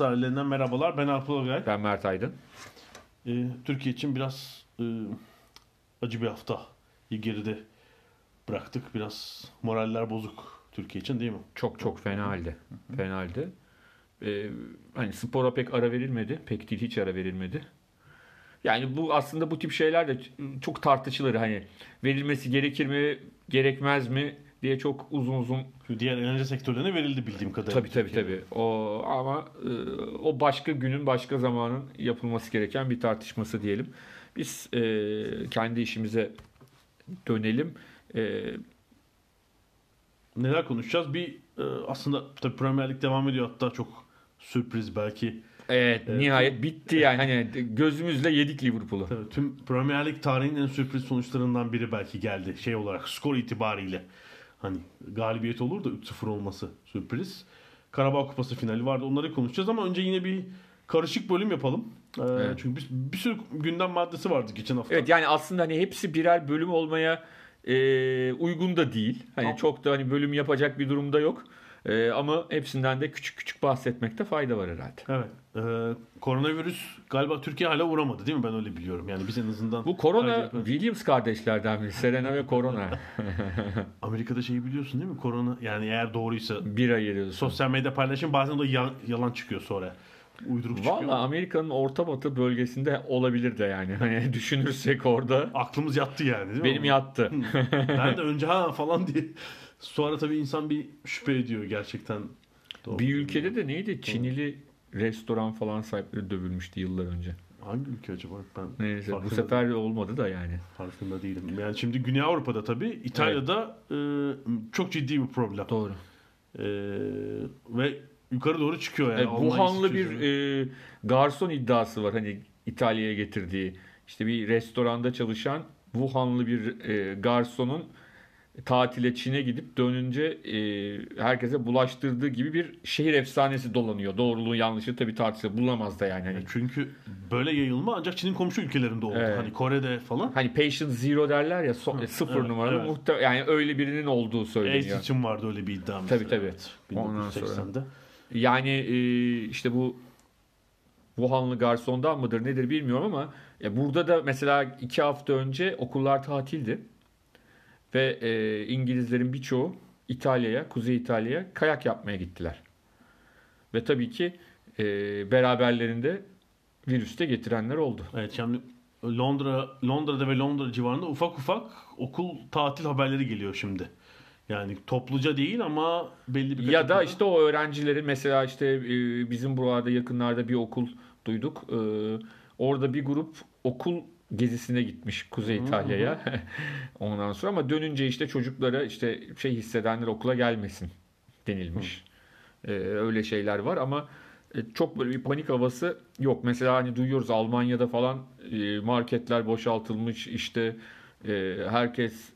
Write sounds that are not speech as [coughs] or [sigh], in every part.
sahillerinden merhabalar. Ben Alp Ulagay. Ben Mert Aydın. Ee, Türkiye için biraz e, acı bir hafta geride bıraktık. Biraz moraller bozuk Türkiye için değil mi? Çok çok fena halde. Fena halde. Ee, hani spora pek ara verilmedi. Pek değil hiç ara verilmedi. Yani bu aslında bu tip şeyler de çok tartışılır. Hani verilmesi gerekir mi, gerekmez mi diye çok uzun uzun diğer enerji sektörlerine verildi bildiğim kadarıyla. Tabii tabii tabii. O ama e, o başka günün başka zamanın yapılması gereken bir tartışması diyelim. Biz e, kendi işimize dönelim. E, Neler konuşacağız? Bir e, aslında tabii Premier Lig devam ediyor hatta çok sürpriz belki. evet, nihayet bitti yani hani gözümüzle yedik Liverpool'u. Tabii, tüm Premier Lig tarihinin en sürpriz sonuçlarından biri belki geldi. Şey olarak skor itibariyle. Hani galibiyet olur da 3-0 olması sürpriz. Karabağ Kupası finali vardı. Onları konuşacağız ama önce yine bir karışık bölüm yapalım. Ee, Evet. Çünkü bir, bir sürü gündem maddesi vardı geçen hafta. Evet yani aslında hani hepsi birer bölüm olmaya e, uygun da değil. Hani Ama- çok da hani bölüm yapacak bir durumda yok. E, ama hepsinden de küçük küçük bahsetmekte fayda var herhalde. Evet. Ee, koronavirüs galiba Türkiye hala uğramadı değil mi? Ben öyle biliyorum. Yani biz en azından... Bu yapalım. Williams kardeşlerden biri. Serena ve Corona. [laughs] Amerika'da şeyi biliyorsun değil mi? Korona yani eğer doğruysa Bir ay geliyorsun. sosyal medya paylaşım bazen de ya- yalan çıkıyor sonra. Uyduruk çıkıyor. Valla Amerika'nın orta batı bölgesinde olabilir de yani. Hani [laughs] düşünürsek orada Aklımız yattı yani değil mi? benim yattı. Ben de önce ha falan diye. Sonra tabii insan bir şüphe ediyor gerçekten. Doğru. bir ülkede de neydi? Çinili restoran falan sahipleri dövülmüştü yıllar önce. Hangi ülke acaba? Ben Neyse bu farkında, sefer olmadı da yani. farkında değilim. Yani şimdi Güney Avrupa'da tabii İtalya'da e, çok ciddi bir problem. Doğru. E, ve yukarı doğru çıkıyor yani. E, Wuhanlı bir e, garson iddiası var hani İtalya'ya getirdiği. İşte bir restoranda çalışan Wuhanlı bir e, garsonun tatile Çin'e gidip dönünce e, herkese bulaştırdığı gibi bir şehir efsanesi dolanıyor. Doğruluğu yanlışı tabii tartışılır. Bulamaz da yani. Hani, Çünkü böyle yayılma ancak Çin'in komşu ülkelerinde oldu. Evet. Hani Kore'de falan. hani patient zero derler ya so- sıfır evet, numaralı evet. muhte- yani öyle birinin olduğu AIDS söyleniyor. için vardı öyle bir iddia Tabii, mesela. tabii. Evet, Ondan sonra. 1980'de. Yani e, işte bu Wuhanlı garsondan mıdır nedir bilmiyorum ama ya burada da mesela iki hafta önce okullar tatildi. Ve e, İngilizlerin birçoğu İtalya'ya, Kuzey İtalya'ya kayak yapmaya gittiler. Ve tabii ki e, beraberlerinde virüs de getirenler oldu. Evet yani Londra Londra'da ve Londra civarında ufak ufak okul tatil haberleri geliyor şimdi. Yani topluca değil ama belli bir Ya da işte o öğrencilerin mesela işte e, bizim buralarda yakınlarda bir okul duyduk. E, Orada bir grup okul gezisine gitmiş Kuzey İtalya'ya. [laughs] Ondan sonra ama dönünce işte çocuklara işte şey hissedenler okula gelmesin denilmiş. E, Öyle şeyler var ama e, çok böyle bir panik havası yok. Mesela hani duyuyoruz Almanya'da falan e, marketler boşaltılmış işte e, herkes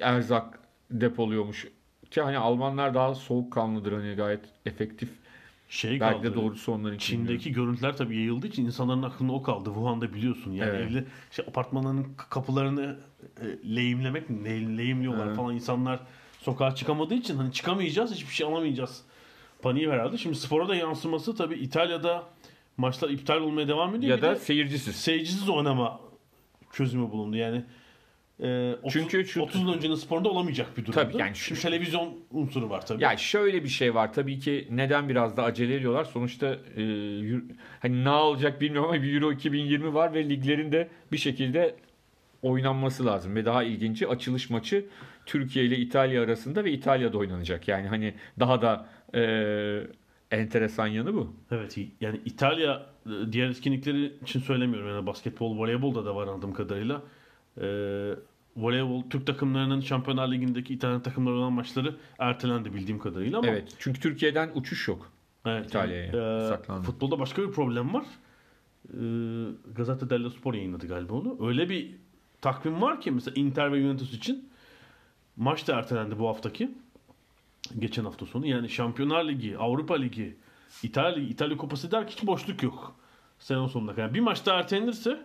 erzak depoluyormuş. Ki hani Almanlar daha soğukkanlıdır hani gayet efektif. Şey Belki de kaldı. doğrusu onların. Çin'deki görüntüler tabii yayıldığı için insanların aklında o kaldı. Wuhan'da biliyorsun. Yani Evet. evli şey, apartmanların kapılarını e, lehimlemek mi? Le- Lehimliyorlar Evet. falan. İnsanlar sokağa çıkamadığı için hani çıkamayacağız, hiçbir şey alamayacağız. Paniği herhalde. Şimdi spora da yansıması tabii İtalya'da maçlar iptal olmaya devam ediyor. Ya Bir da de seyircisiz. seyircisiz oynama çözümü bulundu. Yani e, 30, Çünkü şu- 30 yıl öncenin sporunda olamayacak bir durumdu. Tabii yani şu- Şimdi televizyon unsuru var tabii. Ya şöyle bir şey var tabii ki neden biraz da acele ediyorlar? Sonuçta e, Euro- hani ne olacak bilmiyorum ama bir Euro 2020 var ve liglerin de bir şekilde oynanması lazım ve daha ilginci açılış maçı Türkiye ile İtalya arasında ve İtalya'da oynanacak. Yani hani daha da e, enteresan yanı bu. Evet yani İtalya diğer etkinlikleri için söylemiyorum. Yani basketbol, voleybolda da var anladığım kadarıyla. Ee, voleybol Türk takımlarının Şampiyonlar Ligi'ndeki İtalyan takımları olan maçları ertelendi bildiğim kadarıyla ama Evet çünkü Türkiye'den uçuş yok. Evet, İtalya'ya yani, e, saklandı. futbolda başka bir problem var. E, Gazzetta dello Sport yayınladı galiba onu. Öyle bir takvim var ki mesela Inter ve Juventus için maç da ertelendi bu haftaki. Geçen hafta sonu. Yani Şampiyonlar Ligi, Avrupa Ligi, İtalya İtalya Kupası der ki hiç boşluk yok. Sezon sonuna kadar. Bir maç daha ertelenirse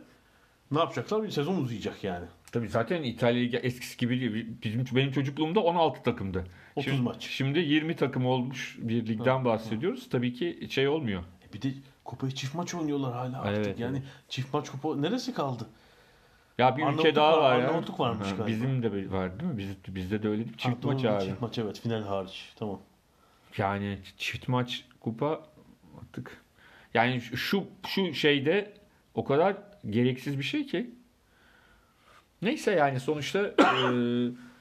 ne yapacaklar? Bir sezon uzayacak yani. Tabii zaten İtalya Ligi eskisi gibi değil. Bizim benim çocukluğumda 16 takımdı. 30 şimdi, maç. Şimdi 20 takım olmuş bir ligden bahsediyoruz. Tabii ki şey olmuyor. E bir de kupayı çift maç oynuyorlar hala artık. Evet, yani çift maç kupa neresi kaldı? Ya bir ülke Arnavutluk daha var, var ya. Arnavutluk varmış Ha, galiba. Bizim de var değil mi? Biz, bizde de öyle bir çift Ha, maç abi. Çift maç evet final hariç. Tamam. Yani çift maç kupa artık. Yani şu şu şeyde o kadar gereksiz bir şey ki. Neyse yani sonuçta e,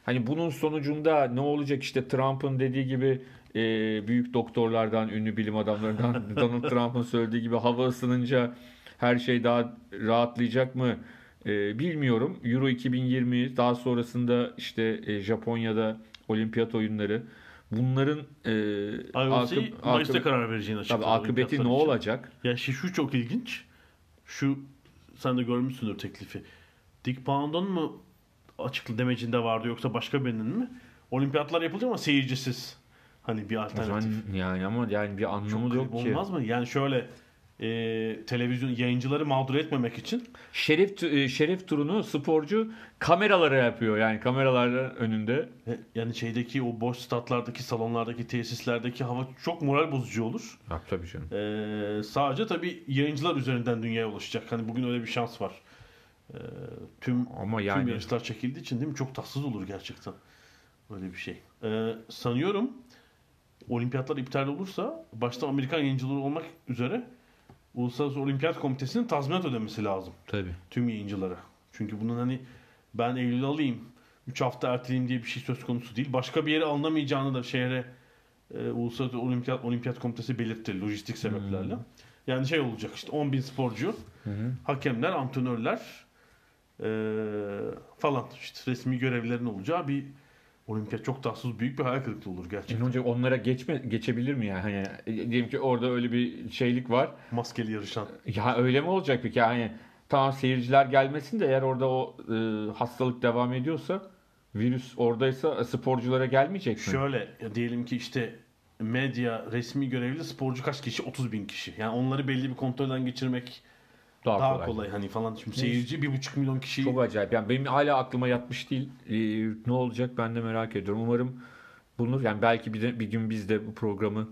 hani bunun sonucunda ne olacak işte Trump'ın dediği gibi e, büyük doktorlardan, ünlü bilim adamlarından [laughs] Donald Trump'ın söylediği gibi hava ısınınca her şey daha rahatlayacak mı? E, bilmiyorum. Euro 2020 daha sonrasında işte e, Japonya'da olimpiyat oyunları bunların e, IOC akıb- Mayıs'ta karar vereceğini açıkladı. tabii akıbeti ne olacak? Ya şey şu çok ilginç. Şu sen de görmüşsündür teklifi. Dick Pound'un mu açıklı demecinde vardı yoksa başka birinin mi? Olimpiyatlar yapılacak ama seyircisiz. Hani bir O alternatif. zaman yani ama yani bir anlamı Garip yok ki. Olmaz mı? Yani şöyle e, televizyon yayıncıları mağdur etmemek için Şeref tu- e, şeref turunu sporcu kameralara yapıyor yani kameraların önünde. e, yani şeydeki o boş statlardaki salonlardaki tesislerdeki hava çok moral bozucu olur. Ya, tabii canım. Ee, sadece tabii yayıncılar üzerinden dünyaya ulaşacak. Hani bugün öyle bir şans var. Ee, tüm Ama tüm yani yarışlar çekildiği için değil mi? Çok tatsız olur gerçekten. Öyle bir şey. Ee, sanıyorum olimpiyatlar iptal olursa başta Amerikan yayıncıları olmak üzere Uluslararası Olimpiyat Komitesi'nin tazminat ödemesi lazım tabii. tüm yayıncılara. Çünkü bunun hani ben Eylül alayım 3 hafta erteleyeyim diye bir şey söz konusu değil. Başka bir yere alınamayacağını da şehre e, Uluslararası Olimpiyat, Olimpiyat Komitesi belirtti lojistik sebeplerle. Yani şey olacak işte 10 bin sporcu, hı. hakemler, antrenörler e, falan işte resmi görevlerin olacağı bir olimpiyat çok tatsız büyük bir hayal kırıklığı olur gerçekten. Şimdi hocam onlara geçme geçebilir mi yani? Hani e, diyelim ki orada öyle bir şeylik var. Maskeli yarışan. Ya öyle mi olacak peki? Yani tamam seyirciler gelmesin de eğer orada o e, hastalık devam ediyorsa virüs oradaysa e, sporculara gelmeyecek mi? Şöyle diyelim ki işte medya resmi görevli sporcu kaç kişi? 30 bin kişi. Yani onları belli bir kontrolden geçirmek Daha, daha, kolay. kolay. hani falan. Şimdi seyirci bir buçuk milyon kişi Çok acayip. Yani benim hala aklıma yatmış değil. Ee, ne olacak ben de merak ediyorum. Umarım bulunur. Yani belki bir, de, bir gün biz de bu programı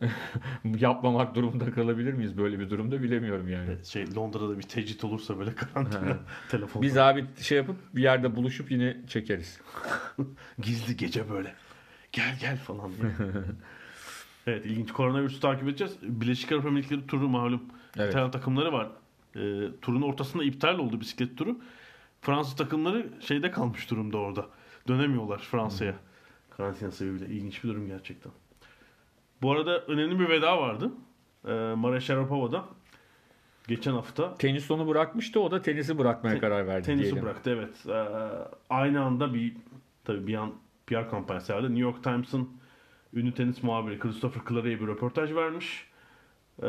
[laughs] yapmamak durumunda kalabilir miyiz böyle bir durumda bilemiyorum yani. şey Londra'da bir tecrit olursa böyle karantina [laughs] telefon Biz abi şey yapıp bir yerde buluşup yine çekeriz. [laughs] gizli gece böyle gel gel falan evet ilginç. Koronavirüsü takip edeceğiz. Birleşik Arap Emirlikleri turu malum. Evet. İtalyan takımları var. Ee, turun ortasında iptal oldu bisiklet turu. Fransız takımları şeyde kalmış durumda orada. Dönemiyorlar Fransa'ya. Karantina sebebiyle. İlginç bir durum gerçekten. Bu arada önemli bir veda vardı. Ee, Mara Sharapova'da. Geçen hafta Tenis onu bırakmıştı. O da tenisi bırakmaya Te- karar verdi tenisi diyelim. bıraktı evet. Ee, aynı anda bir tabii bir an PR kampanyası vardı. New York Times'ın ünlü tenis muhabiri Christopher Clarey'e bir röportaj vermiş. Ee,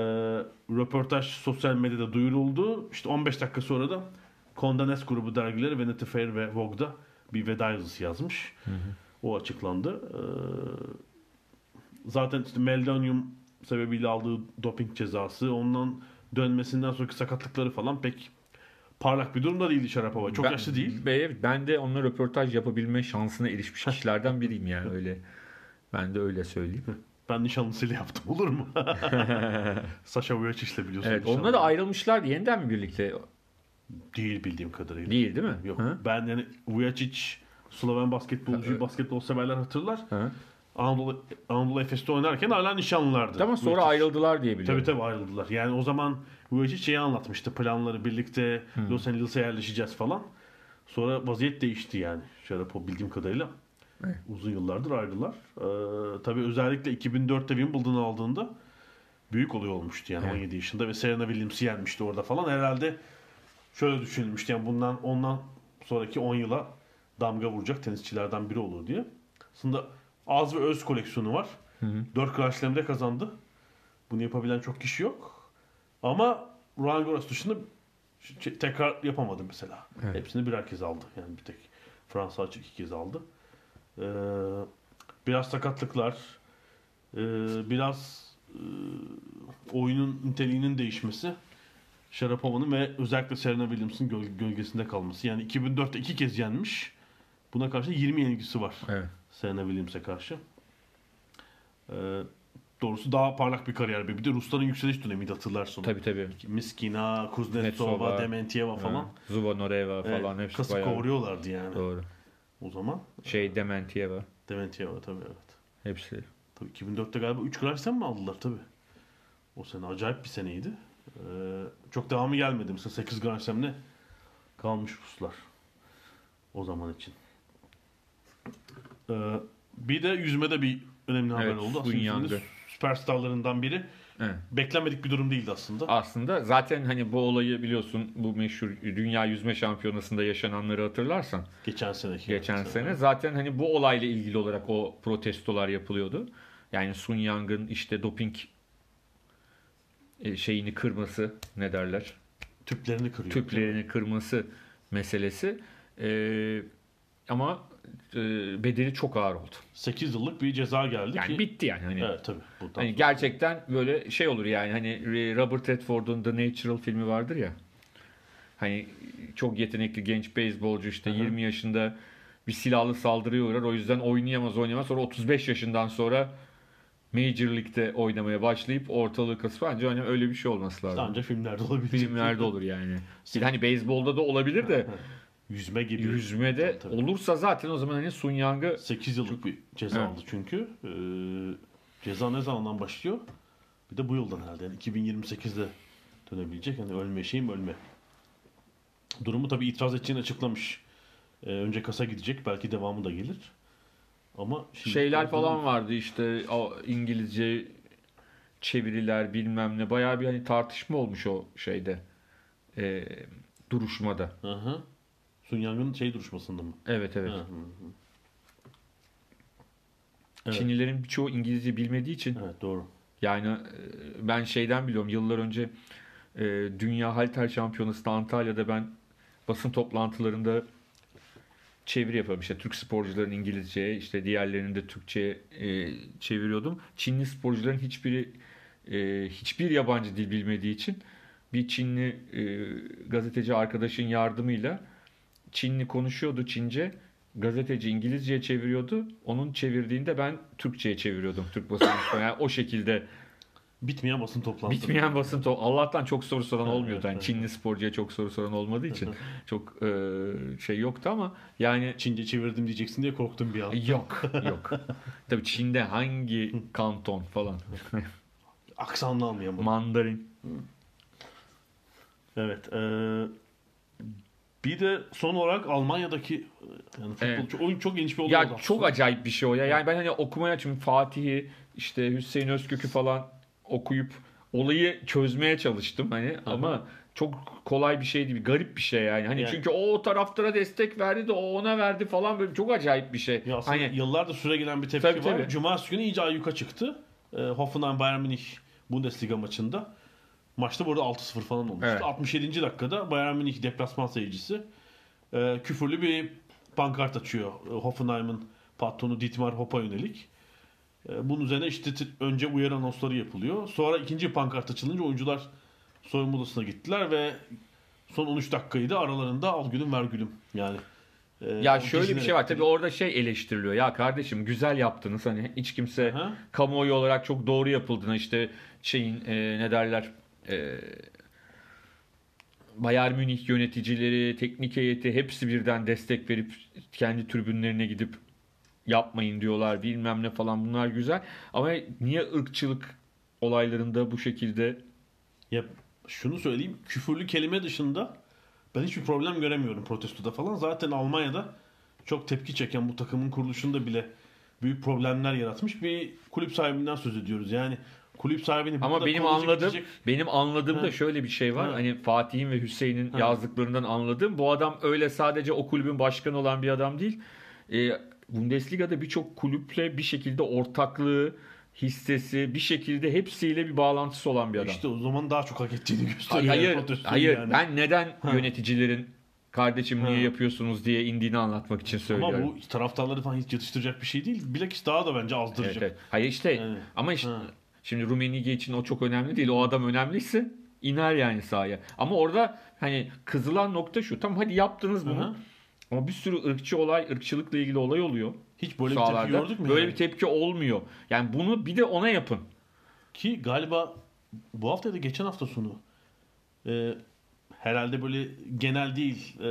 röportaj sosyal medyada duyuruldu. İşte 15 dakika sonra da Condé grubu dergileri Vanity Fair ve Vogue'da bir veda yazısı yazmış. O açıklandı. Ee, zaten işte meldonium sebebiyle aldığı doping cezası, ondan dönmesinden sonraki sakatlıkları falan pek parlak bir durumda değildi Şarapova. Çok Ben- yaşlı değil. Be- Ben de onunla röportaj yapabilme şansına erişmiş [laughs] kişilerden biriyim yani öyle. Ben de öyle söyleyeyim. Ben nişanlısıyla yaptım olur mu? [laughs] Sasha Vujacic ile biliyorsun. evet, nişanlı. onunla da ayrılmışlardı. Yeniden mi birlikte? Değil bildiğim kadarıyla. Değil değil mi? Yok. Hı? Ben yani Vujacic Sloven basketbolcuyu basketbol severler hatırlar. Hı. Anadolu, Anadolu Efes'te oynarken hala nişanlılardı. Tamam sonra Vujacic. ayrıldılar diye biliyorum. Tabii tabii ayrıldılar. Yani o zaman Vujacic şeyi anlatmıştı. Planları birlikte Los Angeles'a yerleşeceğiz falan. Sonra vaziyet değişti yani. Şarapov bildiğim kadarıyla. Evet. Uzun yıllardır ayrılar. Ee, tabii özellikle 2004'te Wimbledon'u aldığında büyük olay olmuştu yani Evet. 17 yaşında ve Serena Williams'i yenmişti orada falan. Herhalde şöyle düşünülmüştü yani bundan ondan sonraki 10 yıla damga vuracak tenisçilerden biri olur diye. Aslında az ve öz koleksiyonu var. 4 Grand Slam'de kazandı. Bunu yapabilen çok kişi yok. Ama Roland Garros dışında tekrar yapamadı mesela. Evet. Hepsini birer kez aldı. Yani bir tek Fransa açık iki kez aldı. Ee, biraz sakatlıklar, ee, biraz ee, oyunun niteliğinin değişmesi, Sharapova'nın ve özellikle Serena Williams'ın göl- gölgesinde kalması. Yani 2004'te iki kez yenmiş. Buna karşı 20 yenilgisi var. Evet. Serena Williams'e karşı. Ee, doğrusu daha parlak bir kariyer. Bir de Rusların yükseliş dönemiydi hatırlarsın. Tabii tabii. Miskina, Kuznetsova, Kuznetsova, Dementieva falan. Hı. Zubanoreva falan Evet, hepsi kasıp bayağı. kavuruyorlardı yani Doğru. O zaman. Şey Dementieva. Dementieva tabii evet. Hepsi. Tabii 2004'te galiba 3 Grand Slam mi aldılar tabii. O sene acayip bir seneydi. Ee, çok devamı gelmedi. Mesela 8 Grand kalmış Ruslar. O zaman için. Ee, bir de yüzmede bir önemli haber Evet, oldu. Sun Aslında süperstarlarından biri. Evet. Beklenmedik bir durum değildi aslında. Aslında zaten hani bu olayı biliyorsun bu meşhur Dünya Yüzme Şampiyonası'nda yaşananları hatırlarsan Geçen seneki. geçen evet. sene zaten hani bu olayla ilgili olarak o protestolar yapılıyordu. Yani Sun Yang'ın işte doping e, şeyini kırması ne derler? Tüplerini kırıyor. Tüplerini kırması meselesi. E, ama bedeli çok ağır oldu. 8 yıllık bir ceza geldi Yani ki. bitti yani hani. Evet tabii. Buradan Hani gerçekten böyle şey olur yani hani Robert Redford'un The Natural filmi vardır ya. Hani çok yetenekli genç beyzbolcu işte Hı hı. 20 yaşında bir silahlı saldırıya uğrar. O yüzden oynayamaz oynayamaz. Sonra 35 yaşından sonra Major League'de oynamaya başlayıp ortalığı kasıp bence hani öyle bir şey olması lazım. Ancak filmlerde olabilir. Filmlerde olur yani. [laughs] Bir hani beyzbolda da olabilir de Yüzme gibi. yüzmede Tabii. olursa zaten o zaman hani Sun Yang'ı 8 yıllık bir ceza Evet. aldı çünkü. Ee, ceza ne zamandan başlıyor? Bir de bu yıldan herhalde. Yani 2028'de dönebilecek. Yani ölme şeyim ölme. Durumu tabii itiraz edeceğini açıklamış. Ee, önce kasa gidecek. Belki devamı da gelir. Ama şimdi şeyler falan vardı işte o İngilizce çeviriler bilmem ne bayağı bir hani tartışma olmuş o şeyde Ee, duruşmada. Hı hı. Sun Yang'ın şey duruşmasında mı? Evet evet. Hı hı. Evet. Çinlilerin birçoğu İngilizce bilmediği için Evet doğru. yani e, ben şeyden biliyorum yıllar önce e, Dünya Halter Şampiyonası'nda Antalya'da ben basın toplantılarında çeviri yapıyorum. İşte Türk sporcuların İngilizceye, işte diğerlerinin de Türkçe'ye e, çeviriyordum. Çinli sporcuların hiçbiri e, hiçbir yabancı dil bilmediği için bir Çinli e, gazeteci arkadaşın yardımıyla Çinli konuşuyordu Çince. Gazeteci İngilizceye çeviriyordu. Onun çevirdiğinde ben Türkçe'ye çeviriyordum. Türk basını. [coughs] Yani o şekilde Bitmeyen basın toplantısı. bitmeyen basın to- Allah'tan çok soru soran Evet, olmuyordu. Yani evet. Çinli sporcuya çok soru soran olmadığı için [laughs] çok e, şey yoktu ama yani Çince çevirdim diyeceksin diye korktum bir an. Yok, yok. [laughs] Tabii Çin'de hangi kanton falan. Aksanlı anlayamadım. Mandarin. Evet. eee, bir de son olarak Almanya'daki e, yani futbol, Evet. çok- oyun çok geniş bir olay Ya oldu çok acayip bir şey o ya. Yani ben hani okumaya çünkü Fatih'i işte Hüseyin Özkök'ü falan okuyup olayı çözmeye çalıştım hani ama çok kolay bir şey değil, garip bir şey yani. Hani Yani- çünkü o, o taraftara destek verdi de o ona verdi falan böyle çok acayip bir şey. Ya hani yıllardır süre gelen bir tepki Tabii, var. tabii. Cumartesi günü iyice ayyuka çıktı. E, Hoffenheim Bayern Münih Bundesliga maçında. Maçta burada 6-0 falan olmuştu. Evet. 67. dakikada Bayern Münih deplasman seyircisi e, küfürlü bir pankart açıyor. E, Hoffenheim'ın patronu Dietmar Hopp'a yönelik. E, bunun üzerine işte önce uyarı anonsları yapılıyor. Sonra ikinci pankart açılınca oyuncular soyunma odasına gittiler ve son 13 dakikayı da aralarında al gülüm ver gülüm. Yani e, ya şöyle bir şey var. Tabii orada şey eleştiriliyor. Ya kardeşim güzel yaptınız. Hani hiç kimse Aha. kamuoyu olarak çok doğru yapıldığını işte şeyin e, ne derler e, Bayern Münih yöneticileri, teknik heyeti hepsi birden destek verip kendi tribünlerine gidip yapmayın diyorlar bilmem ne falan bunlar güzel. Ama niye ırkçılık olaylarında bu şekilde Ya şunu söyleyeyim. Küfürlü kelime dışında ben hiçbir problem göremiyorum protestoda falan. Zaten Almanya'da çok tepki çeken bu takımın kuruluşunda bile büyük problemler yaratmış bir kulüp sahibinden söz ediyoruz. Yani kulüp sahibini Ama benim anladığım itecek- benim anladığımda Ha. şöyle bir şey var. Ha. Hani Fatih'in ve Hüseyin'in Ha. yazdıklarından anladığım bu adam öyle sadece o kulübün başkanı olan bir adam değil. Ee, Bundesliga'da birçok kulüple bir şekilde ortaklığı, hissesi, bir şekilde hepsiyle bir bağlantısı olan bir adam. İşte o zaman daha çok hak ettiğini gösteriyor. hayır, hayır. yani. Ben neden Ha. yöneticilerin kardeşim niye Ha. yapıyorsunuz diye indiğini anlatmak için söylüyorum. Ama bu taraftarları falan hiç yatıştıracak bir şey değil. Bilakis daha da bence Evet, azdırıcı. evet. Hayır işte Yani, ama işte ha. Şimdi Rumenige için o çok önemli değil. O adam önemliyse iner yani sahaya. Ama orada hani kızılan nokta şu. Tamam hadi yaptınız bunu. Hı hı. Ama bir sürü ırkçı olay, ırkçılıkla ilgili olay oluyor. Hiç böyle bir tepki gördük mü? Böyle yani? bir tepki olmuyor. Yani bunu bir de ona yapın. Ki galiba bu hafta da geçen hafta sonu e, herhalde böyle genel değil e,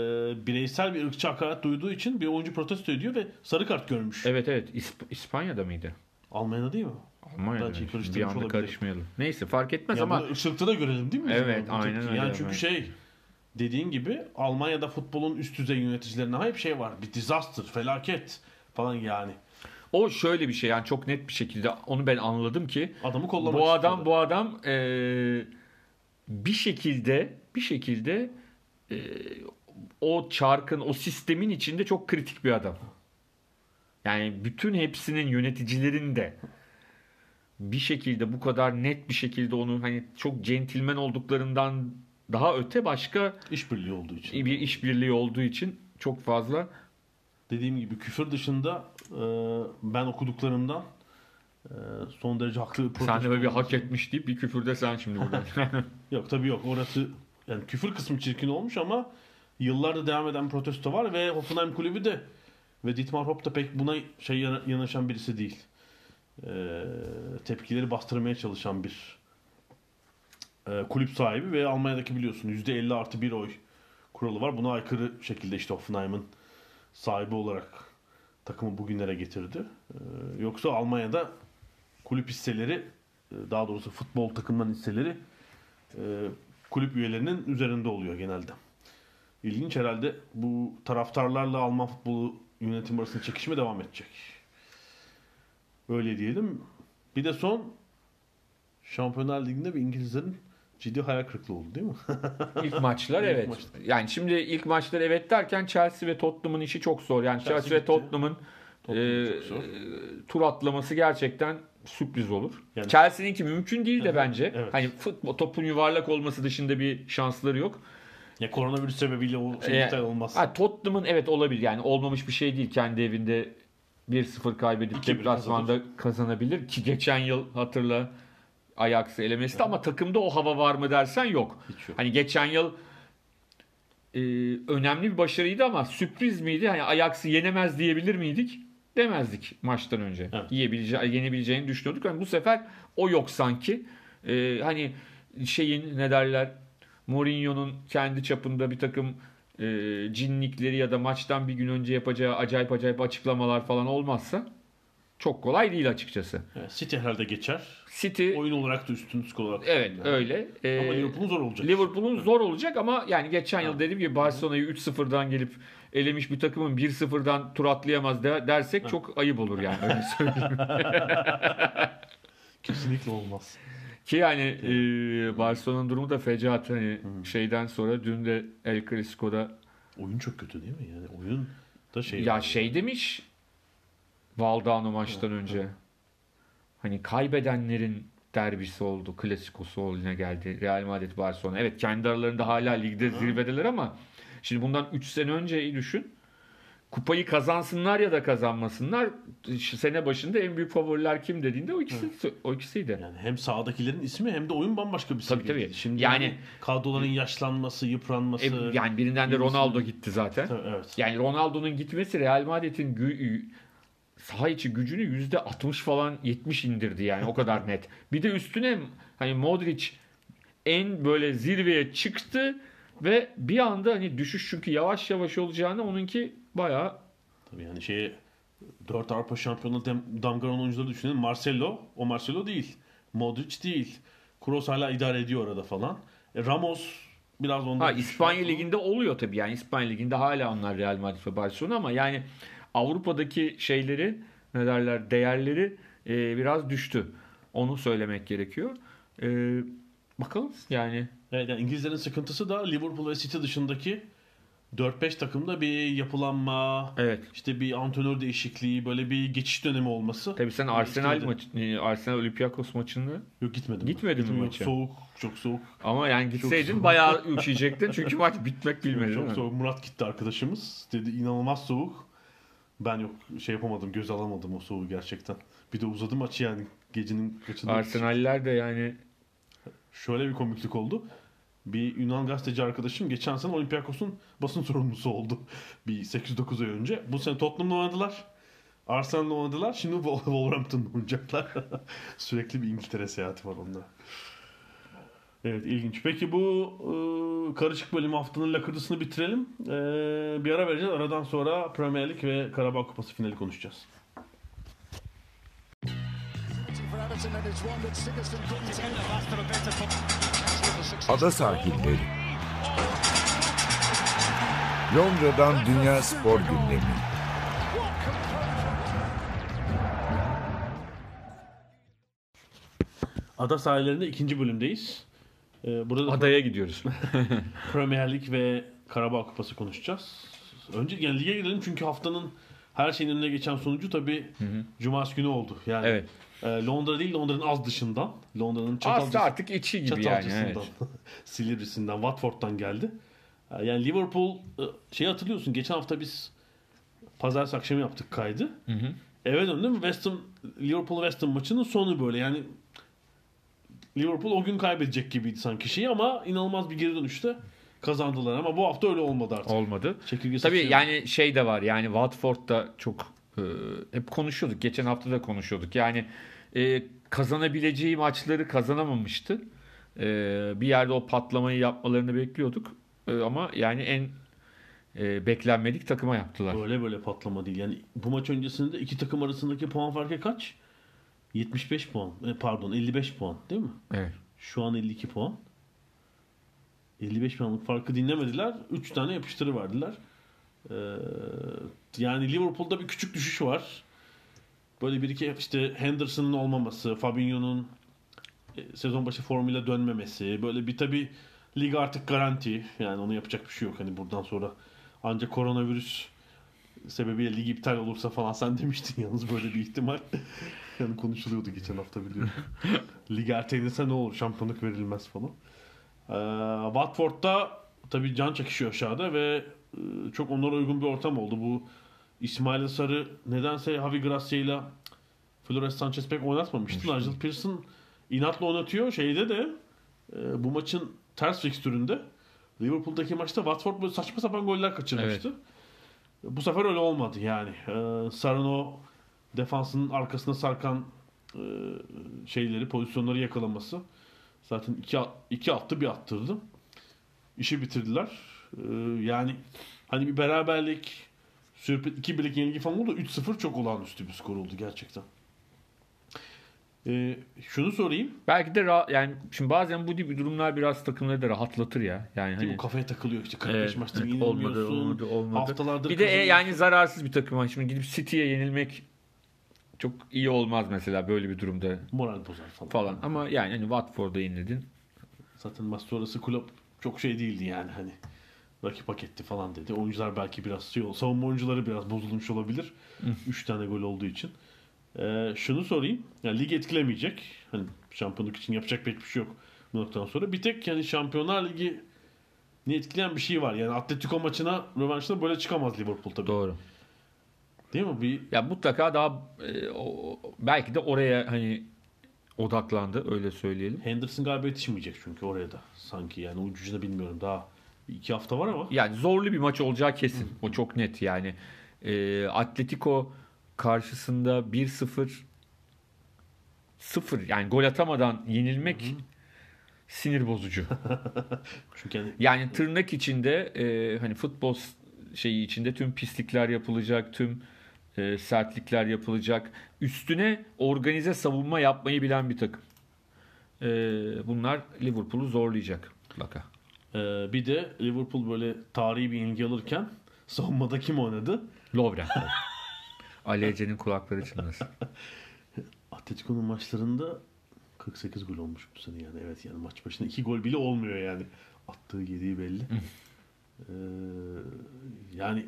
bireysel bir ırkçı hakaret duyduğu için bir oyuncu protesto ediyor ve sarı kart görmüş. Evet evet. İsp- İspanya'da mıydı? Almanya'da değil mi? Almanya'da. Bence mıydı? karıştırmış bir anda olabilirim. karışmayalım. Neyse fark etmez Ya ama ırkçılıkta da görelim değil mi? Evet, bu aynen tepki? öyle, Yani çünkü evet. şey dediğin gibi Almanya'da futbolun üst düzey yöneticilerine hep şey var. Bir disaster, felaket falan yani. o şöyle bir şey yani çok net bir şekilde onu ben anladım ki Adamı kollamak bu adam istiyorlar. bu adam eee, bir şekilde bir şekilde eee, o çarkın o sistemin içinde çok kritik bir adam. Yani bütün hepsinin yöneticilerin de bir şekilde bu kadar net bir şekilde onu hani çok centilmen olduklarından daha öte başka işbirliği olduğu için. bir işbirliği olduğu için çok fazla dediğim gibi küfür dışında e, ben okuduklarımdan e, son derece haklı bir sen de böyle bir hak etmiş deyip bir küfürde sen şimdi burada. [laughs] Yok tabii yok orası yani küfür kısmı çirkin olmuş ama yıllarda devam eden protesto var ve Hoffenheim kulübü de ve Dietmar Hopp da pek buna şey yana- yanaşan birisi değil. E, tepkileri bastırmaya çalışan bir e, kulüp sahibi ve Almanya'daki biliyorsun %50 artı bir oy kuralı var. Buna aykırı şekilde işte Hoffenheim'ın sahibi olarak takımı bugünlere getirdi. E, yoksa Almanya'da kulüp hisseleri e, daha doğrusu futbol takımların hisseleri e, kulüp üyelerinin üzerinde oluyor genelde. İlginç herhalde bu taraftarlarla Alman futbolu yönetim arasında çekişme devam edecek. Öyle diyelim. Bir de son Şampiyonlar Ligi'nde bir İngilizlerin ciddi hayal kırıklığı oldu değil mi? [laughs] İlk maçlar İlk evet. maçlar. Yani şimdi ilk maçlar evet derken Chelsea ve Tottenham'ın işi çok zor. Yani Chelsea Chelsea, ve. Tottenham'ın Tottenham e, zor. tur atlaması gerçekten sürpriz olur. Yani- Chelsea'ninki mümkün değil de hı, bence. evet. Hani futbol topun yuvarlak olması dışında bir şansları yok. Ya koronavirüs sebebiyle o şey iptal olmaz. Ha, Tottenham'ın evet olabilir. Yani olmamış bir şey değil. Kendi evinde 1-0 kaybedip 2-1 deplasmanda kazanabilir ki geçen yıl hatırla Ajax'ı elemesi de ama takımda o hava var mı dersen yok. Hiç yok. Hani geçen yıl e, önemli bir başarıydı ama sürpriz miydi? Hani Ajax'ı yenemez diyebilir miydik? Demezdik maçtan önce. Evet. Yiyebilece- yenebileceğini düşünüyorduk. Hani bu sefer o yok sanki. E, hani şeyin ne derler Mourinho'nun kendi çapında bir takım e, cinlikleri ya da maçtan bir gün önce yapacağı acayip acayip açıklamalar falan olmazsa çok kolay değil açıkçası. Evet, City herhalde geçer. City Oyun olarak da üstün skor olarak. evet Yani. öyle. E, Ama Liverpool'un zor olacak. Liverpool'un zor olacak ama yani geçen yıl Ha. dediğim gibi Barcelona'yı 3-0'dan gelip elemiş bir takımın 1-0'dan tur atlayamaz de- dersek çok ayıp olur yani öyle söyleyeyim. [laughs] Kesinlikle olmaz. Ki yani e, Barcelona'nın durumu da fecaat hani şeyden sonra dün de El Clasico'da Oyun çok kötü değil mi? Yani oyun da şey. ya şey demiş Valdano maçtan önce hani kaybedenlerin derbisi oldu. Klasikosu haline geldi. Real Madrid Barcelona. Evet kendi aralarında hala ligde zirvedeler ama şimdi bundan 3 sene önceyi düşün. Kupayı kazansınlar ya da kazanmasınlar. Sene başında en büyük favoriler kim dediğinde o ikisi o ikisiydi. Yani hem sahadakilerin ismi hem de oyun bambaşka bir Tabii, seviyede. tabii. Şimdi Yani- yani kadroların yaşlanması, yıpranması. E, yani birinden de Ronaldo gitti zaten. Tabii, evet. Yani Ronaldo'nun gitmesi Real Madrid'in gü- saha içi gücünü yüzde 60 falan 70 indirdi yani o kadar net. [laughs] Bir de üstüne hani Modric en böyle zirveye çıktı. Ve bir anda hani düşüş çünkü yavaş yavaş olacağını onunki bayağı Tabii yani şeye 4 Avrupa şampiyonu dem- damga vuran oyuncuları düşünelim. Marcelo, o Marcelo değil. Modric değil. Kroos hala idare ediyor orada falan. E, Ramos biraz onda Ha, İspanya. Ligi'nde oluyor tabii yani İspanya Ligi'nde hala onlar Real Madrid ve Barcelona ama yani Avrupa'daki şeyleri ne derler değerleri e, biraz düştü. Onu söylemek gerekiyor. E, bakalım yani Evet, yani İngilizlerin sıkıntısı da Liverpool ve City dışındaki 4-5 takımda bir yapılanma, evet. işte bir antrenör değişikliği, böyle bir geçiş dönemi olması. Tabii sen Arsenal maçı, e, Arsenal Olympiakos maçını Yok gitmedim. Gitmedin mi maça? Soğuk, çok soğuk. ama yani gitseydin bayağı [laughs] üşüyecektin çünkü maç bitmek bilmedi. çok soğuk. Murat gitti arkadaşımız. Dedi inanılmaz soğuk. Ben yok şey yapamadım, göz alamadım o soğuğu gerçekten. Bir de uzadı maçı yani gecenin kaçında. Arsenal'ler de yani Şöyle bir komiklik oldu. Bir Yunan gazeteci arkadaşım geçen sene Olympiakos'un basın sorumlusu oldu. [laughs] Bir 8-9 ay önce. Bu sene Tottenham'la oynadılar. Arsenal'la oynadılar. Şimdi Wol- Wolverhampton'la oynayacaklar. [laughs] Sürekli bir İngiltere seyahati var onda. Evet ilginç. Peki bu e, karışık bölüm haftanın lakırdısını bitirelim. E, bir ara vereceğiz. Aradan sonra Premier Lig ve Karabağ Kupası finali konuşacağız. Ada sahilleri. Londra'dan Dünya Spor Gündemi. Ada sahillerinde ikinci bölümdeyiz. E, burada da adaya gidiyoruz. [laughs] Premier Lig ve Karabağ Kupası konuşacağız. Önce yani lige girelim çünkü haftanın her şeyin önüne geçen sonucu tabii Cumartesi günü oldu. Yani evet. E, Londra değil Londra'nın az dışından. Londra'nın Çatalcası, Aslında artık içi gibi yani. Evet. [laughs] Silivri'sinden, Watford'dan geldi. E, Yani Liverpool şey hatırlıyorsun geçen hafta biz pazartesi akşamı yaptık kaydı. Hı hı. Eve döndüm West Ham Liverpool West Ham maçının sonu böyle yani Liverpool o gün kaybedecek gibiydi sanki şeyi ama inanılmaz bir geri dönüşte kazandılar ama bu hafta öyle olmadı artık. Olmadı. Çekirge Tabii sıçrıyor. yani şey de var yani Watford'da çok e, hep konuşuyorduk. Geçen hafta da konuşuyorduk. Yani e, kazanabileceği maçları kazanamamıştı. E, bir yerde o patlamayı yapmalarını bekliyorduk. E, ama yani en e, beklenmedik takıma yaptılar. Böyle böyle patlama değil. Yani bu maç öncesinde iki takım arasındaki puan farkı kaç? 75 puan. E, pardon 55 puan değil mi? Evet. Şu an 52 puan. 55 puanlık farkı dinlemediler. 3 tane yapıştırı verdiler. Ee, yani Liverpool'da bir küçük düşüş var. Böyle bir iki işte Henderson'ın olmaması, Fabinho'nun e, sezon başı formuyla dönmemesi. Böyle bir tabi lig artık garanti. Yani onu yapacak bir şey yok. Hani buradan sonra ancak koronavirüs sebebiyle lig iptal olursa falan sen demiştin yalnız böyle bir ihtimal. [laughs] yani konuşuluyordu geçen hafta biliyorum. [laughs] lig ertelenirse ne olur? Şampiyonluk verilmez falan. Ee, Watford'da tabii can çekişiyor aşağıda ve e, çok onlara uygun bir ortam oldu. Bu İsmail Sarı nedense Javi Gracia ile Flores Sanchez pek oynatmamıştı. Nigel Pearson inatla oynatıyor. Şeyde de e, bu maçın ters fikstüründe Liverpool'daki maçta Watford böyle saçma sapan goller kaçırmıştı. Bu sefer öyle olmadı yani. Ee, Sarı'nın o defansının arkasına sarkan e, şeyleri, pozisyonları yakalaması. Zaten iki, iki attı bir attırdı. İşi bitirdiler. Ee, yani hani bir beraberlik, sürpriz, iki birlik yenilgi falan oldu. 3-0 çok olağanüstü bir skor oldu gerçekten. Ee, şunu sorayım. Belki de ra- yani şimdi bazen bu gibi durumlar biraz takımları da rahatlatır ya. Yani Değil mi? hani Kafaya takılıyor işte 45 Evet, maçta evet, olmadı, olmadı, olmadı. Haftalardır bir de e, yani zararsız bir takım var. Şimdi gidip City'ye yenilmek çok iyi olmaz mesela böyle bir durumda moral bozar falan. falan. Ama yani hani Watford'a yenildin. Zaten maç sonrası kulüp çok şey değildi yani hani rakip hak etti falan dedi. Oyuncular belki biraz şey oldu. Savunma oyuncuları biraz bozulmuş olabilir. 3 tane gol olduğu için. Ee, şunu sorayım. Yani lig etkilemeyecek. Hani şampiyonluk için yapacak pek bir şey yok bu noktadan sonra. Bir tek yani Şampiyonlar Ligi ne etkileyen bir şey var. Yani Atletico maçına rövanşına böyle çıkamaz Liverpool tabii. Doğru. Değil mi? Bir Ya mutlaka daha e, o- belki de oraya hani odaklandı öyle söyleyelim. Henderson galiba yetişmeyecek çünkü oraya da. Sanki yani ucucuna bilmiyorum. Daha iki hafta var ama. Yani zorlu bir maç olacağı kesin. O çok net yani. E, Atletico karşısında 1-0 0 yani gol atamadan yenilmek sinir bozucu. [laughs] Çünkü hani Yani tırnak içinde e, hani futbol şeyi içinde tüm pislikler yapılacak, tüm e, sertlikler yapılacak. Üstüne organize savunma yapmayı bilen bir takım. E, bunlar Liverpool'u zorlayacak mutlaka. E, bir de Liverpool böyle tarihi bir ilgi alırken [laughs] savunmada kim oynadı? Lovren. Ali Ece'nin kulakları çınlasın. [laughs] Atletico'nun maçlarında 48 gol olmuş bu sene yani. Evet yani maç başına 2 gol bile olmuyor yani. Attığı yediği belli. Ee, yani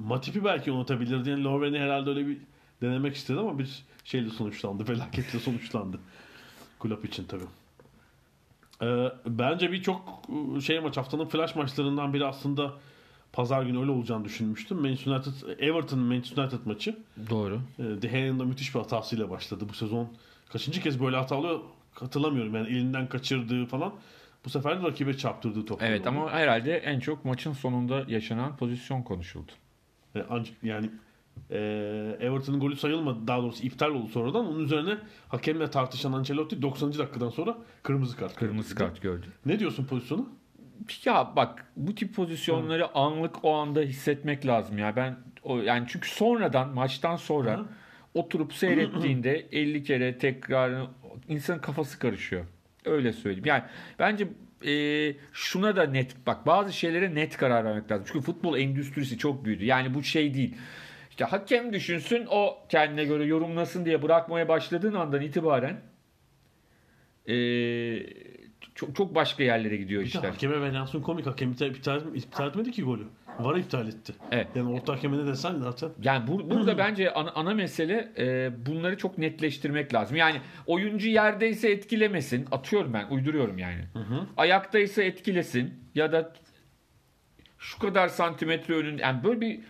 Matip'i belki unutabilirdi. Yani Lovren'i herhalde öyle bir denemek istedi ama bir şeyle sonuçlandı. Felaketle sonuçlandı. Kulüp için tabii. Ee, bence bir çok e, şey maç haftanın flash maçlarından biri aslında pazar günü öyle olacağını düşünmüştüm. Manchester United, Everton Manchester United maçı. Doğru. E, De Gea'nın da müthiş bir hatasıyla başladı. Bu sezon kaçıncı kez böyle hata alıyor hatırlamıyorum. Yani elinden kaçırdığı falan. Bu sefer de rakibe çarptırdığı top. Evet ama herhalde en çok maçın sonunda yaşanan pozisyon konuşuldu. E, ancak yani e, Everton'ın golü sayılmadı. Daha doğrusu iptal oldu sonradan. Onun üzerine hakemle tartışan Ancelotti 90. dakikadan sonra kırmızı kart. Kırmızı gördü. kart gördü. Ne diyorsun pozisyonu? Ya bak bu tip pozisyonları anlık o anda hissetmek lazım ya. Ben o yani çünkü sonradan maçtan sonra Hı. oturup seyrettiğinde [clears throat] 50 kere tekrar insanın kafası karışıyor. Öyle söyleyeyim. Yani bence e, şuna da net bak bazı şeylere net karar vermek lazım. Çünkü futbol endüstrisi çok büyüdü. Yani bu şey değil. İşte hakem düşünsün o kendine göre yorumlasın diye bırakmaya başladığın andan itibaren e, çok, çok başka yerlere gidiyor Bir işler. hakeme Venansun komik. Hakem iptal, iptal, iptal etmedi ki golü. VAR iptal etti. Evet. Yani orta hakeme ne desen zaten. Yani bur- burada bence ana, ana mesele e, bunları çok netleştirmek lazım. Yani oyuncu yerdeyse etkilemesin. Atıyorum ben, uyduruyorum yani. Ayaktaysa etkilesin ya da şu kadar santimetre önün yani böyle bir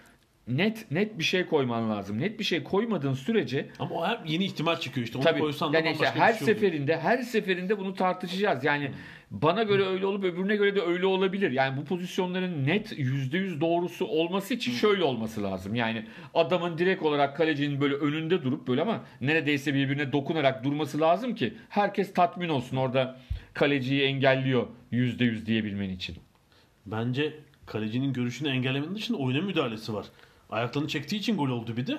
net net bir şey koyman lazım. Net bir şey koymadığın sürece Ama o hep yeni ihtimal çıkıyor işte. Onu Tabii. koysan da Yani işte her şey oluyor. seferinde her seferinde bunu tartışacağız. Yani bana göre öyle olup öbürüne göre de öyle olabilir. Yani bu pozisyonların net %100 doğrusu olması için şöyle olması lazım. Yani adamın direkt olarak kalecinin böyle önünde durup böyle ama neredeyse birbirine dokunarak durması lazım ki herkes tatmin olsun. Orada kaleciyi engelliyor %100 diyebilmen için. Bence kalecinin görüşünü engellemenin dışında oyuna müdahalesi var. Ayaklarını çektiği için gol oldu bir de.